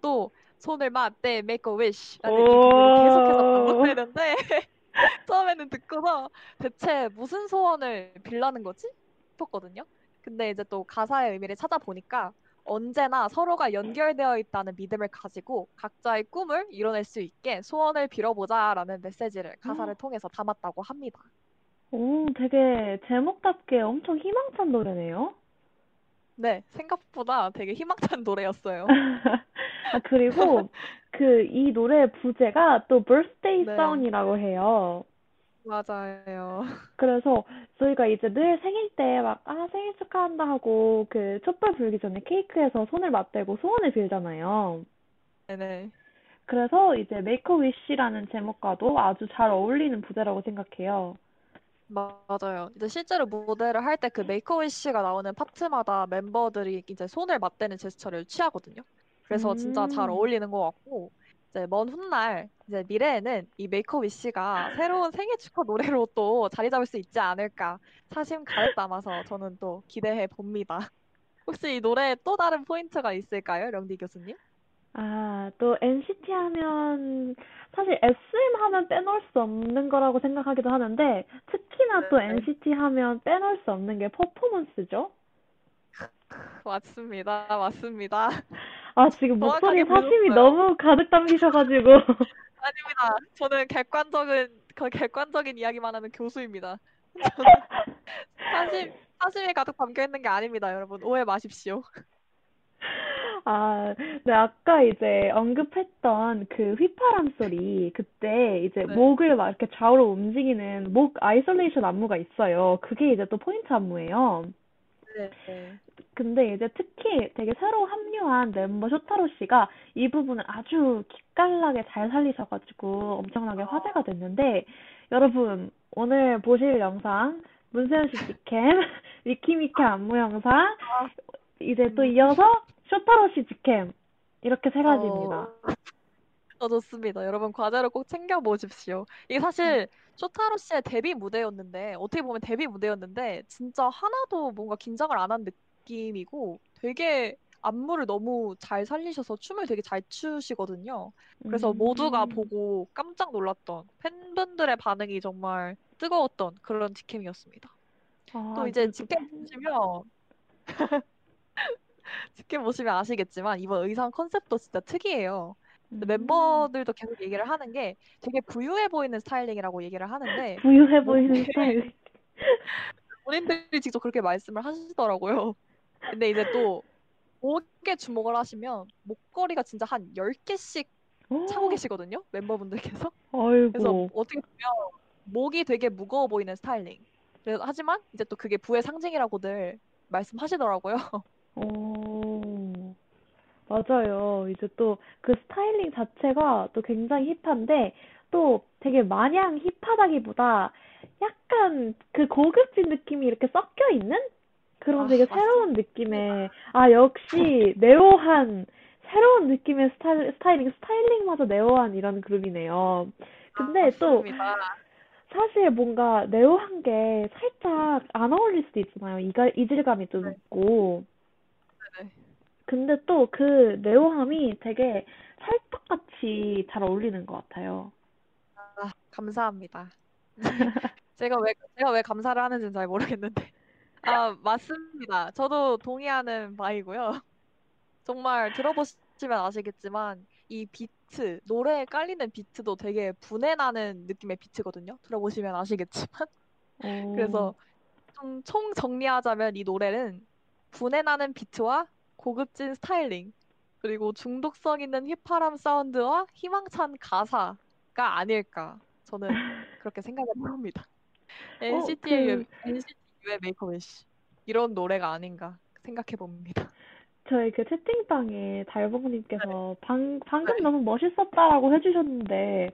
또 손을 맞대 make a wish라는 이 부분이 계속해서 오. 반복되는데 처음에는 듣고서 대체 무슨 소원을 빌라는 거지? 싶었거든요. 근데 이제 또 가사의 의미를 찾아보니까 언제나 서로가 연결되어 있다는 믿음을 가지고 각자의 꿈을 이뤄낼 수 있게 소원을 빌어보자라는 메시지를 가사를 통해서 담았다고 합니다. 오, 되게 제목답게 엄청 희망찬 노래네요. 네, 생각보다 되게 희망찬 노래였어요. 아, 그리고 그 이 노래의 부제가 또 birthday 네. song이라고 해요. 맞아요. 그래서 저희가 이제 늘 생일 때 막, 아, 생일 축하한다 하고 그 촛불 불기 전에 케이크에서 손을 맞대고 소원을 빌잖아요. 네네. 그래서 이제 Make a Wish라는 제목과도 아주 잘 어울리는 부제라고 생각해요. 맞아요. 이제 실제로 무대를 할때 그 Make A Wish가 나오는 파트마다 멤버들이 이제 손을 맞대는 제스처를 취하거든요. 그래서 진짜 잘 음. 어울리는 것 같고, 이제 먼 훗날 이제 미래에는 이 Make A Wish가 새로운 생일 축하 노래로 또 자리 잡을 수 있지 않을까 사심 가득 담아서 저는 또 기대해 봅니다. 혹시 이 노래에 또 다른 포인트가 있을까요, 령디 교수님? 아, 또 NCT 하면 사실 SM 하면 빼놓을 수 없는 거라고 생각하기도 하는데 특히나 또 네. NCT 하면 빼놓을 수 없는 게 퍼포먼스죠. 맞습니다. 맞습니다. 아, 지금 정확하게 사심이. 너무 가득 담기셔가지고. 아닙니다. 저는 객관적인 그 객관적인 이야기만 하는 교수입니다. 사심 사심이 가득 담겨 있는 게 아닙니다, 여러분. 오해 마십시오. 아, 네, 아까 이제 언급했던 그 휘파람 소리, 그때 이제 네. 목을 막 이렇게 좌우로 움직이는 목 isolation 안무가 있어요. 그게 이제 또 포인트 안무예요. 네. 근데 이제 특히 되게 새로 합류한 멤버 쇼타로 씨가 이 부분을 아주 기깔나게 잘 살리셔가지고 엄청나게 화제가 됐는데, 여러분, 오늘 보실 영상, 문세윤 씨 직캠, 위키미키 안무 영상, 이제 또 음. 이어서 쇼타로 씨 직캠, 이렇게 세 가지입니다. 어, 어, 좋습니다. 여러분 과제로 꼭 챙겨 보십시오. 이게 사실 쇼타로 씨의 데뷔 무대였는데 어떻게 보면 데뷔 무대였는데 진짜 하나도 뭔가 긴장을 안 한 느낌이고 되게 안무를 너무 잘 살리셔서 춤을 되게 잘 추시거든요. 그래서 모두가 음. 보고 깜짝 놀랐던 팬분들의 반응이 정말 뜨거웠던 그런 직캠이었습니다. 아, 또 이제 그- 직캠 보시면 직캠 보시면 아시겠지만 이번 의상 컨셉도 진짜 특이해요. 음. 멤버들도 계속 얘기를 하는 게 되게 부유해 보이는 스타일링이라고 얘기를 하는데 부유해 보이는 뭔데? 스타일. 본인들이 직접 그렇게 말씀을 하시더라고요. 근데 이제 또 목에 주목을 하시면 목걸이가 진짜 한 10개씩 차고 계시거든요. 멤버분들께서. 아이고. 그래서 어떻게 보면 목이 되게 무거워 보이는 스타일링. 하지만 이제 또 그게 부의 상징이라고들 말씀하시더라고요. 오, 맞아요. 이제 또 그 스타일링 자체가 또 굉장히 힙한데 또 되게 마냥 힙하다기보다 약간 그 고급진 느낌이 이렇게 섞여 있는 그런 아, 되게 맞습니다. 새로운 느낌의 아, 역시 neo한 새로운 느낌의 스타일, 스타일링, 스타일링마저 neo한 이런 그룹이네요. 근데 또 맞습니다. 사실 뭔가 네오한 게 살짝 안 어울릴 수도 있잖아요. 이가, 이질감이 좀 네. 있고. 네 네. 근데 또그 네오함이 되게 찰떡같이 잘 어울리는 것 같아요. 아, 감사합니다. 제가 왜 제가 왜 감사를 하는지는 잘 모르겠는데. 아, 맞습니다. 저도 동의하는 바이고요. 정말 들어보시면 아시겠지만 이 비트, 노래에 깔리는 비트도 되게 분해나는 느낌의 비트거든요. 들어보시면 아시겠지만. 그래서 오, 좀총 정리하자면 이 노래는 분해나는 비트와 고급진 스타일링, 그리고 중독성 있는 휘파람 사운드와 희망찬 가사가 아닐까. 저는 그렇게 생각을 해봅니다. NCT의 그- NCT U의 Make a Wish 이런 노래가 아닌가 생각해 봅니다. 저희 그 채팅방에 달봉님께서 방, 방금 네. 너무 멋있었다라고 해주셨는데,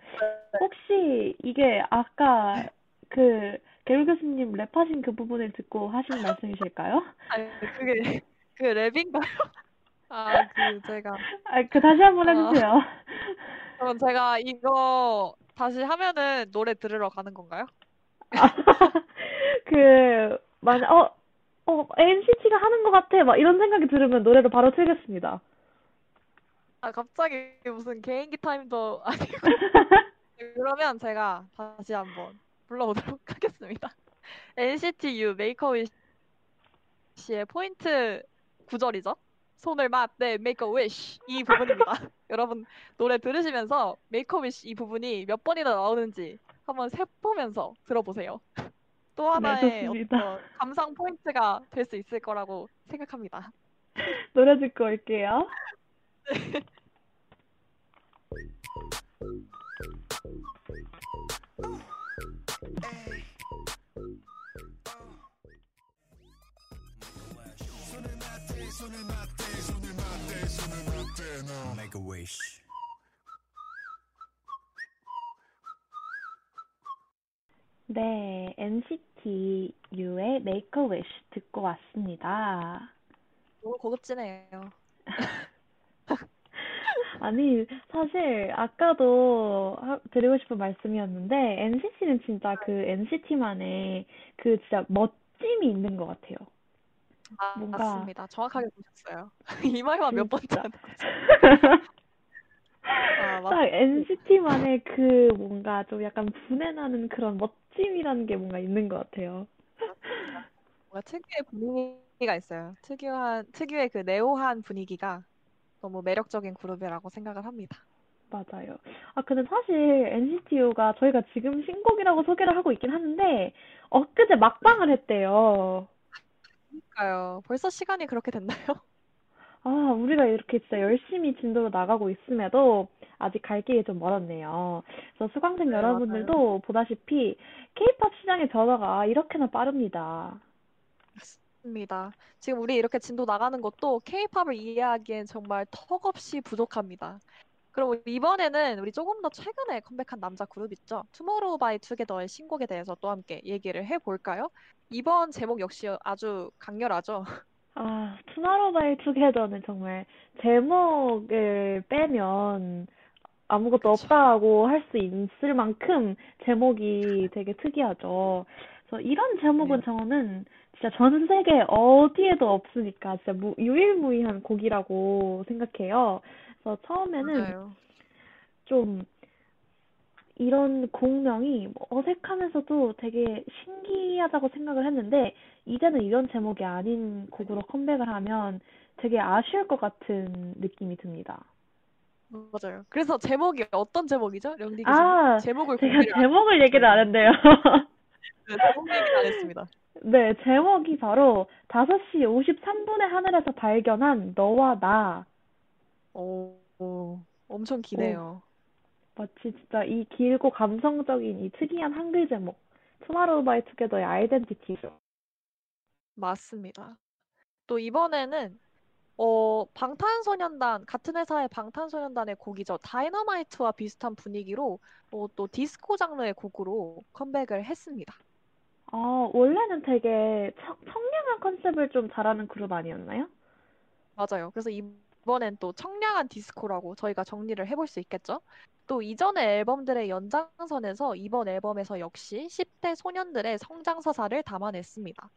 혹시 이게 아까 그 개울 교수님 랩하신 그 부분을 듣고 하신 말씀이실까요? 아니 그게 그 랩인가요? 아, 그 제가 아, 그 다시 한번 아. 해주세요. 그럼 제가 이거 다시 하면은 노래 들으러 가는 건가요? 아, 그, 만, 어, 어, NCT가 하는 것 같아. 막 이런 생각이 들으면 노래를 바로 틀겠습니다. 아, 갑자기 무슨 개인기 타임도 아니고. 네, 그러면 제가 다시 한번 불러보도록 하겠습니다. NCT U Wish의 포인트 구절이죠. 손을 맞대 a Wish 이 부분입니다. 여러분 노래 들으시면서 Wish 이 부분이 몇 번이나 나오는지 한번 세보면서 들어보세요. 또 하나의 좋습니다. 어떤 감상 포인트가 될 수 있을 거라고 생각합니다. 노래 듣고 올게요. Make a wish. 네, NCT U의 Make a Wish 듣고 왔습니다. 너무 고급지네요. 아니, 사실 아까도 하- 드리고 싶은 말씀이었는데 NCT는 진짜 그 NCT만의 그 진짜 멋짐이 있는 것 같아요. 아, 뭔가- 맞습니다. 정확하게 보셨어요. 이 말만 몇 번째 진짜. 하는 거죠? 아, 맞, 딱 NCT만의 그 뭔가 좀 약간 분해나는 그런 멋짐이라는 게 뭔가 있는 것 같아요. 뭔가 특유의 분위기가 있어요. 특유한, 특유의 그 네오한 분위기가 너무 매력적인 그룹이라고 생각을 합니다. 맞아요. 아, 근데 사실 NCT U가 저희가 지금 신곡이라고 소개를 하고 있긴 하는데 엊그제 막방을 했대요. 그러니까요. 벌써 시간이 그렇게 됐나요? 아, 우리가 이렇게 진짜 열심히 진도로 나가고 있음에도 아직 갈 길이 좀 멀었네요. 그래서 수강생 네, 여러분들도 보다시피 K-pop 시장의 변화가 이렇게나 빠릅니다. 맞습니다. 지금 우리 이렇게 진도 나가는 것도 K-pop을 이해하기엔 정말 턱없이 부족합니다. 그럼 이번에는 우리 조금 더 최근에 컴백한 남자 그룹 있죠? 투모로우 바이 투게더의 신곡에 대해서 또 함께 얘기를 해볼까요? 이번 제목 역시 아주 강렬하죠? 아, 투마로우 바이 투게더는 정말 제목을 빼면 아무것도 그쵸. 없다고 할 수 있을 만큼 제목이 되게 특이하죠. 그래서 이런 제목은 네. 저는 진짜 전 세계 어디에도 없으니까 진짜 무, 유일무이한 곡이라고 생각해요. 그래서 처음에는 맞아요. 좀 이런 곡명이 뭐 어색하면서도 되게 신기하다고 생각을 했는데 이제는 이런 제목이 아닌 곡으로 컴백을 하면 되게 아쉬울 것 같은 느낌이 듭니다. 맞아요. 그래서 제목이 어떤 제목이죠? 령디 아? 제목을 제가 공개를 제목을 얘기를 안 했네요. 네, 제목 얘기를 안 했습니다. 네, 제목이 바로 5시 53분의 하늘에서 발견한 너와 나. 오, 오, 엄청 기네요. 마치 진짜 이 길고 감성적인 이 특이한 한글 제목. 투마로우 바이 투게더의 identity죠. 맞습니다. 또 이번에는 어, 방탄소년단 같은 회사의 방탄소년단의 곡이죠. 다이너마이트와 비슷한 분위기로 어, 또 디스코 장르의 곡으로 컴백을 했습니다. 아, 원래는 되게 청, 청량한 컨셉을 좀 잘하는 그룹 아니었나요? 맞아요. 그래서 이번엔 또 청량한 디스코라고 저희가 정리를 해볼 수 있겠죠. 또 이전의 앨범들의 연장선에서 이번 앨범에서 역시 10대 소년들의 성장 서사를 담아냈습니다.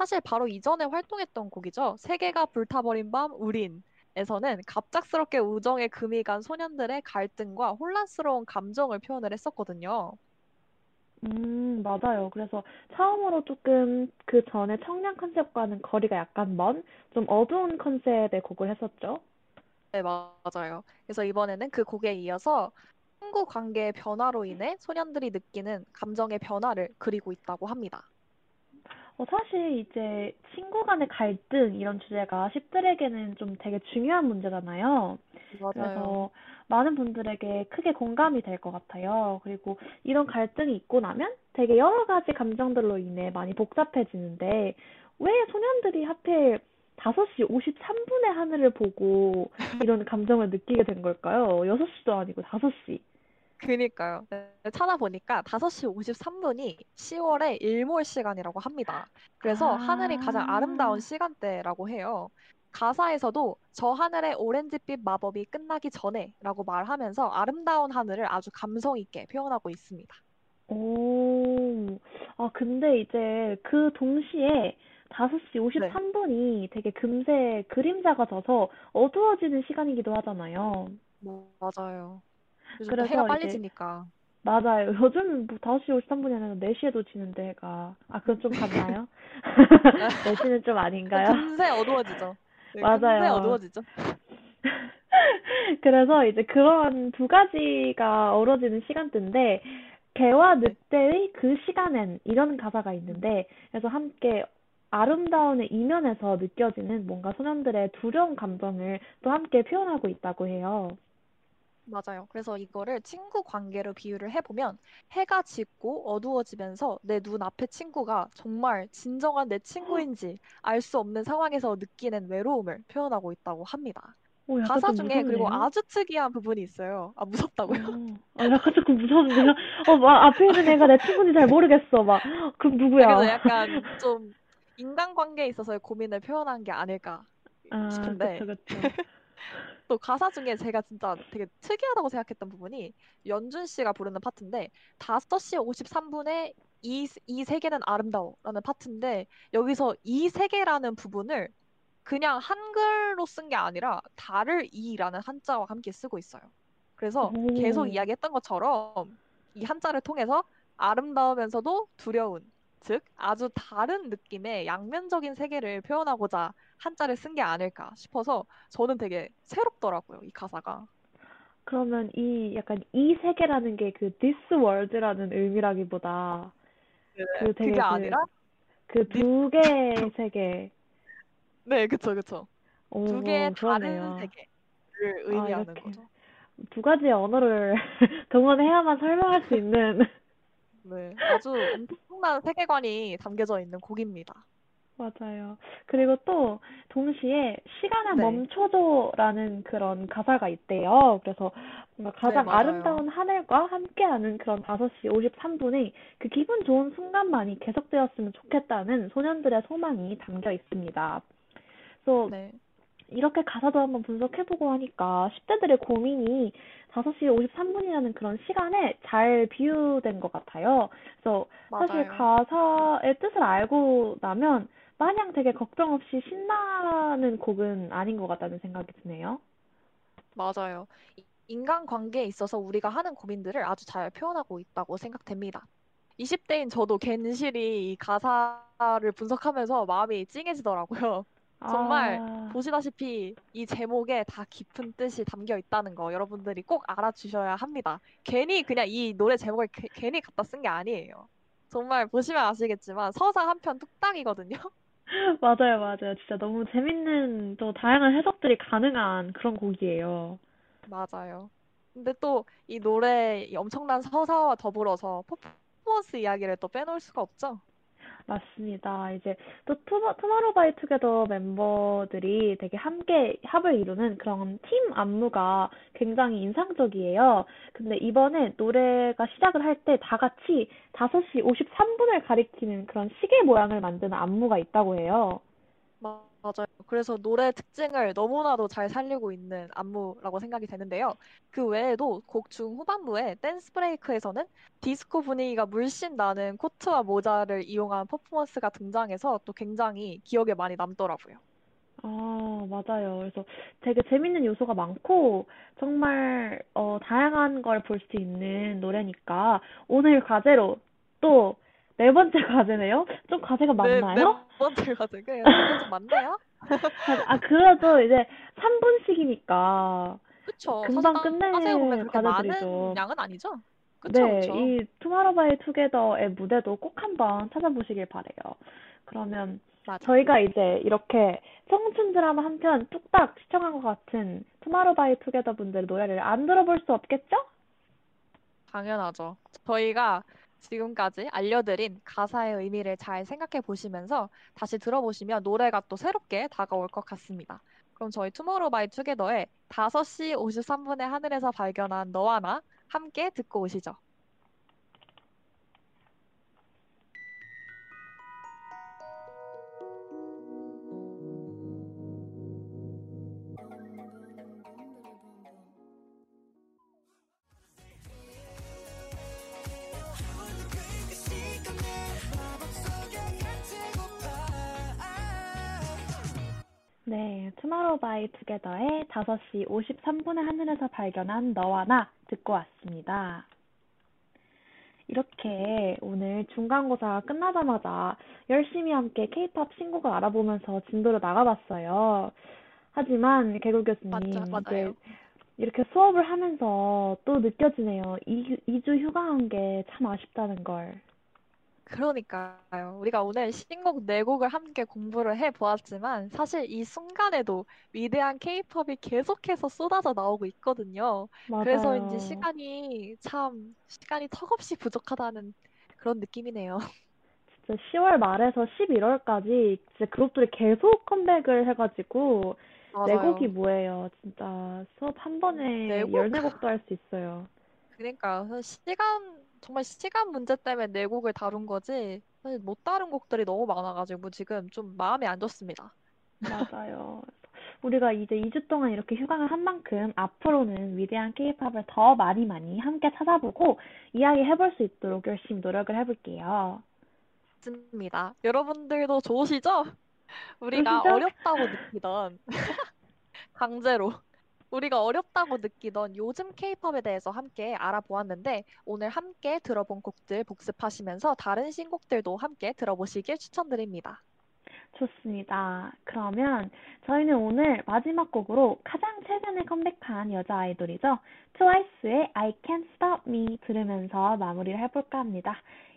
사실 바로 이전에 활동했던 곡이죠. 세계가 불타버린 밤 우린 에서는 갑작스럽게 우정에 금이 간 소년들의 갈등과 혼란스러운 감정을 표현을 했었거든요. 음, 맞아요. 그래서 처음으로 조금 그 전에 청량 컨셉과는 거리가 약간 먼, 좀 어두운 컨셉의 곡을 했었죠. 네, 맞아요. 그래서 이번에는 그 곡에 이어서 친구 관계의 변화로 인해 소년들이 느끼는 감정의 변화를 그리고 있다고 합니다. 어, 사실 이제 친구 간의 갈등 이런 주제가 10들에게는 좀 되게 중요한 문제잖아요. 맞아요. 그래서 많은 분들에게 크게 공감이 될 것 같아요. 그리고 이런 갈등이 있고 나면 되게 여러 가지 감정들로 인해 많이 복잡해지는데 왜 소년들이 하필 5시 53분의 하늘을 보고 이런 감정을 느끼게 된 걸까요? 6시도 아니고 5시. 그니까요. 네, 찾아보니까 5시 53분이 10월의 일몰 시간이라고 합니다. 그래서 하늘이 가장 아름다운 아, 시간대라고 해요. 가사에서도 저 하늘의 오렌지빛 마법이 끝나기 전에라고 말하면서 아름다운 하늘을 아주 감성 있게 표현하고 있습니다. 오, 아, 근데 이제 그 동시에 5시 네, 53분이 되게 금세 그림자가 져서 어두워지는 시간이기도 하잖아요. 뭐, 맞아요. 요즘 또 해가 그래서 빨리 이제, 지니까. 맞아요. 요즘 뭐 5시 53분이 아니라 4시에도 지는데 해가. 아, 그건 좀 같나요? 4시는 좀 아닌가요? 금세 어두워지죠. 네, 금세 맞아요. 어두워지죠. 그래서 이제 그런 두 가지가 어우러지는 시간대인데, 개와 네. 늑대의 그 시간엔 이런 가사가 있는데, 그래서 함께 아름다움의 이면에서 느껴지는 뭔가 소년들의 두려운 감정을 또 함께 표현하고 있다고 해요. 맞아요. 그래서 이거를 친구 관계로 비유를 해보면 해가 짙고 어두워지면서 내 눈앞의 친구가 정말 진정한 내 친구인지 알 수 없는 상황에서 느끼는 외로움을 표현하고 있다고 합니다. 오, 가사 좀 중에 그리고 무섭네요. 아주 특이한 부분이 있어요. 아, 무섭다고요? 어, 아, 약간 조금 무서운데요? 어, 막 앞에 있는 애가 내 친구인지 잘 모르겠어. 막, 아, 누구야? 그래서 약간 좀 인간관계에 있어서의 고민을 표현한 게 아닐까 아, 싶은데 그쵸, 그쵸. 또 가사 중에 제가 진짜 되게 특이하다고 생각했던 부분이 연준 씨가 부르는 파트인데 5시 53분에 이, 이 세계는 아름다워라는 파트인데 여기서 이 세계라는 부분을 그냥 한글로 쓴 게 아니라 달을 이라는 한자와 함께 쓰고 있어요. 그래서 계속 오, 이야기했던 것처럼 이 한자를 통해서 아름다우면서도 두려운, 즉 아주 다른 느낌의 양면적인 세계를 표현하고자 한자를 쓴 게 아닐까 싶어서 저는 되게 새롭더라고요, 이 가사가. 그러면 이 약간 이 세계라는 게 그 this world라는 의미라기보다 네, 그 되게 그게 그, 아니라 그 리... 두 개의 세계. 네, 그쵸, 그쵸. 두 개의 오, 다른 그러네요. 세계를 아, 의미하는 이렇게 거죠. 두 가지의 언어를 동원해야만 설명할 수 있는. 네, 아주 엄청난 세계관이 담겨져 있는 곡입니다. 맞아요. 그리고 또 동시에 시간을 네, 멈춰줘라는 그런 가사가 있대요. 그래서 뭔가 네, 가장 맞아요. 아름다운 하늘과 함께하는 그런 5시 53분의 그 기분 좋은 순간만이 계속되었으면 좋겠다는 소년들의 소망이 담겨 있습니다. 그래서 네, 이렇게 가사도 한번 분석해보고 하니까 10대들의 고민이 5시 53분이라는 그런 시간에 잘 비유된 것 같아요. 그래서 사실 맞아요. 가사의 뜻을 알고 나면 마냥 되게 걱정 없이 신나는 곡은 아닌 것 같다는 생각이 드네요. 맞아요. 이- 인간 관계에 있어서 우리가 하는 고민들을 아주 잘 표현하고 있다고 생각됩니다. 20대인 저도 괜시리 이 가사를 분석하면서 마음이 찡해지더라고요. 정말 아, 보시다시피 이 제목에 다 깊은 뜻이 담겨 있다는 거 여러분들이 꼭 알아주셔야 합니다. 괜히 그냥 이 노래 제목을 게- 괜히 갖다 쓴 게 아니에요. 정말 보시면 아시겠지만 서사 한 편 뚝딱이거든요. 맞아요, 맞아요. 진짜 너무 재밌는 또 다양한 해석들이 가능한 그런 곡이에요. 맞아요. 근데 또 이 노래 이 엄청난 서사와 더불어서 퍼포먼스 이야기를 또 빼놓을 수가 없죠. 맞습니다. 이제 또 투모, 투모로우바이 투게더 멤버들이 되게 함께 합을 이루는 그런 팀 안무가 굉장히 인상적이에요. 근데 이번에 노래가 시작을 할 때 다 같이 5시 53분을 가리키는 그런 시계 모양을 만드는 안무가 있다고 해요. 마- 맞아요. 그래서 노래 특징을 너무나도 잘 살리고 있는 안무라고 생각이 되는데요. 그 외에도 곡 중 후반부에 댄스 브레이크에서는 디스코 분위기가 물씬 나는 코트와 모자를 이용한 퍼포먼스가 등장해서 또 굉장히 기억에 많이 남더라고요. 아, 맞아요. 그래서 되게 재밌는 요소가 많고, 정말, 어, 다양한 걸 볼 수 있는 노래니까, 오늘 과제로 또 네 번째 과제네요? 좀 과제가 네, 네 많나요? 번째 과제. 그래요. 이게 좀 많네요. 아, 그래도 이제 3분씩이니까, 그쵸. 금방 끝낼 과제들이죠. 양은 아니죠. 그쵸, 네, 그쵸. 이 투마로우 바이 투게더의 무대도 꼭 한번 찾아보시길 바래요. 그러면 맞아. 저희가 이제 이렇게 청춘 드라마 한 편 뚝딱 시청한 것 같은 투마로우 바이 투게더 분들의 노래를 안 들어볼 수 없겠죠? 당연하죠. 저희가 지금까지 알려드린 가사의 의미를 잘 생각해 보시면서 다시 들어보시면 노래가 또 새롭게 다가올 것 같습니다. 그럼 저희 투모로우 바이 투게더의 5시 53분의 하늘에서 발견한 너와 나 함께 듣고 오시죠. 네, 투마로우 바이 투게더의 5시 53분의 하늘에서 발견한 너와 나 듣고 왔습니다. 이렇게 오늘 중간고사 끝나자마자 열심히 함께 케이팝 신곡을 알아보면서 진도를 나가봤어요. 하지만 개굴 교수님, 이제 맞아요. 이렇게 수업을 하면서 또 느껴지네요. 2, 주 휴강한 게 참 아쉽다는 걸. 그러니까요. 우리가 오늘 신곡 네 곡을 함께 공부를 해 보았지만 사실 이 순간에도 위대한 케이팝이 계속해서 쏟아져 나오고 있거든요. 그래서인지 맞아요. 시간이 참 시간이 턱없이 부족하다는 그런 느낌이네요. 진짜 10월 말에서 11월까지 진짜 그룹들이 계속 컴백을 해가지고 네 맞아요. 곡이 뭐예요. 진짜 수업 한 번에 네 곡? 14곡도 할 수 있어요. 그러니까 시간 정말 시간 문제 때문에 네 곡을 다룬 거지 사실 못 다룬 곡들이 너무 많아가지고 지금 좀 마음이 안 좋습니다. 맞아요. 우리가 이제 2주 동안 이렇게 휴강을 한 만큼 앞으로는 위대한 케이팝을 더 많이 많이 함께 찾아보고 이야기해볼 수 있도록 열심히 노력을 해볼게요. 맞습니다. 여러분들도 좋으시죠? 우리가? 어렵다고 느끼던 강제로 우리가 어렵다고 느끼던 요즘 케이팝에 대해서 함께 알아보았는데 오늘 함께 들어본 곡들 복습하시면서 다른 신곡들도 함께 들어보시길 추천드립니다. 좋습니다. 그러면 저희는 오늘 마지막 곡으로 가장 최근에 컴백한 여자 아이돌이죠. 트와이스의 I Can't Stop Me 들으면서 마무리를 해볼까 합니다.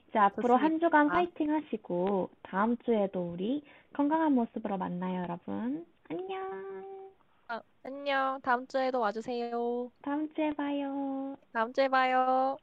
이제 앞으로 한 주간 좋습니다. 화이팅 하시고 다음 주에도 우리 건강한 모습으로 만나요, 여러분. 안녕. 아, 안녕. 다음 주에도 와주세요. 다음 주에 봐요. 다음 주에 봐요.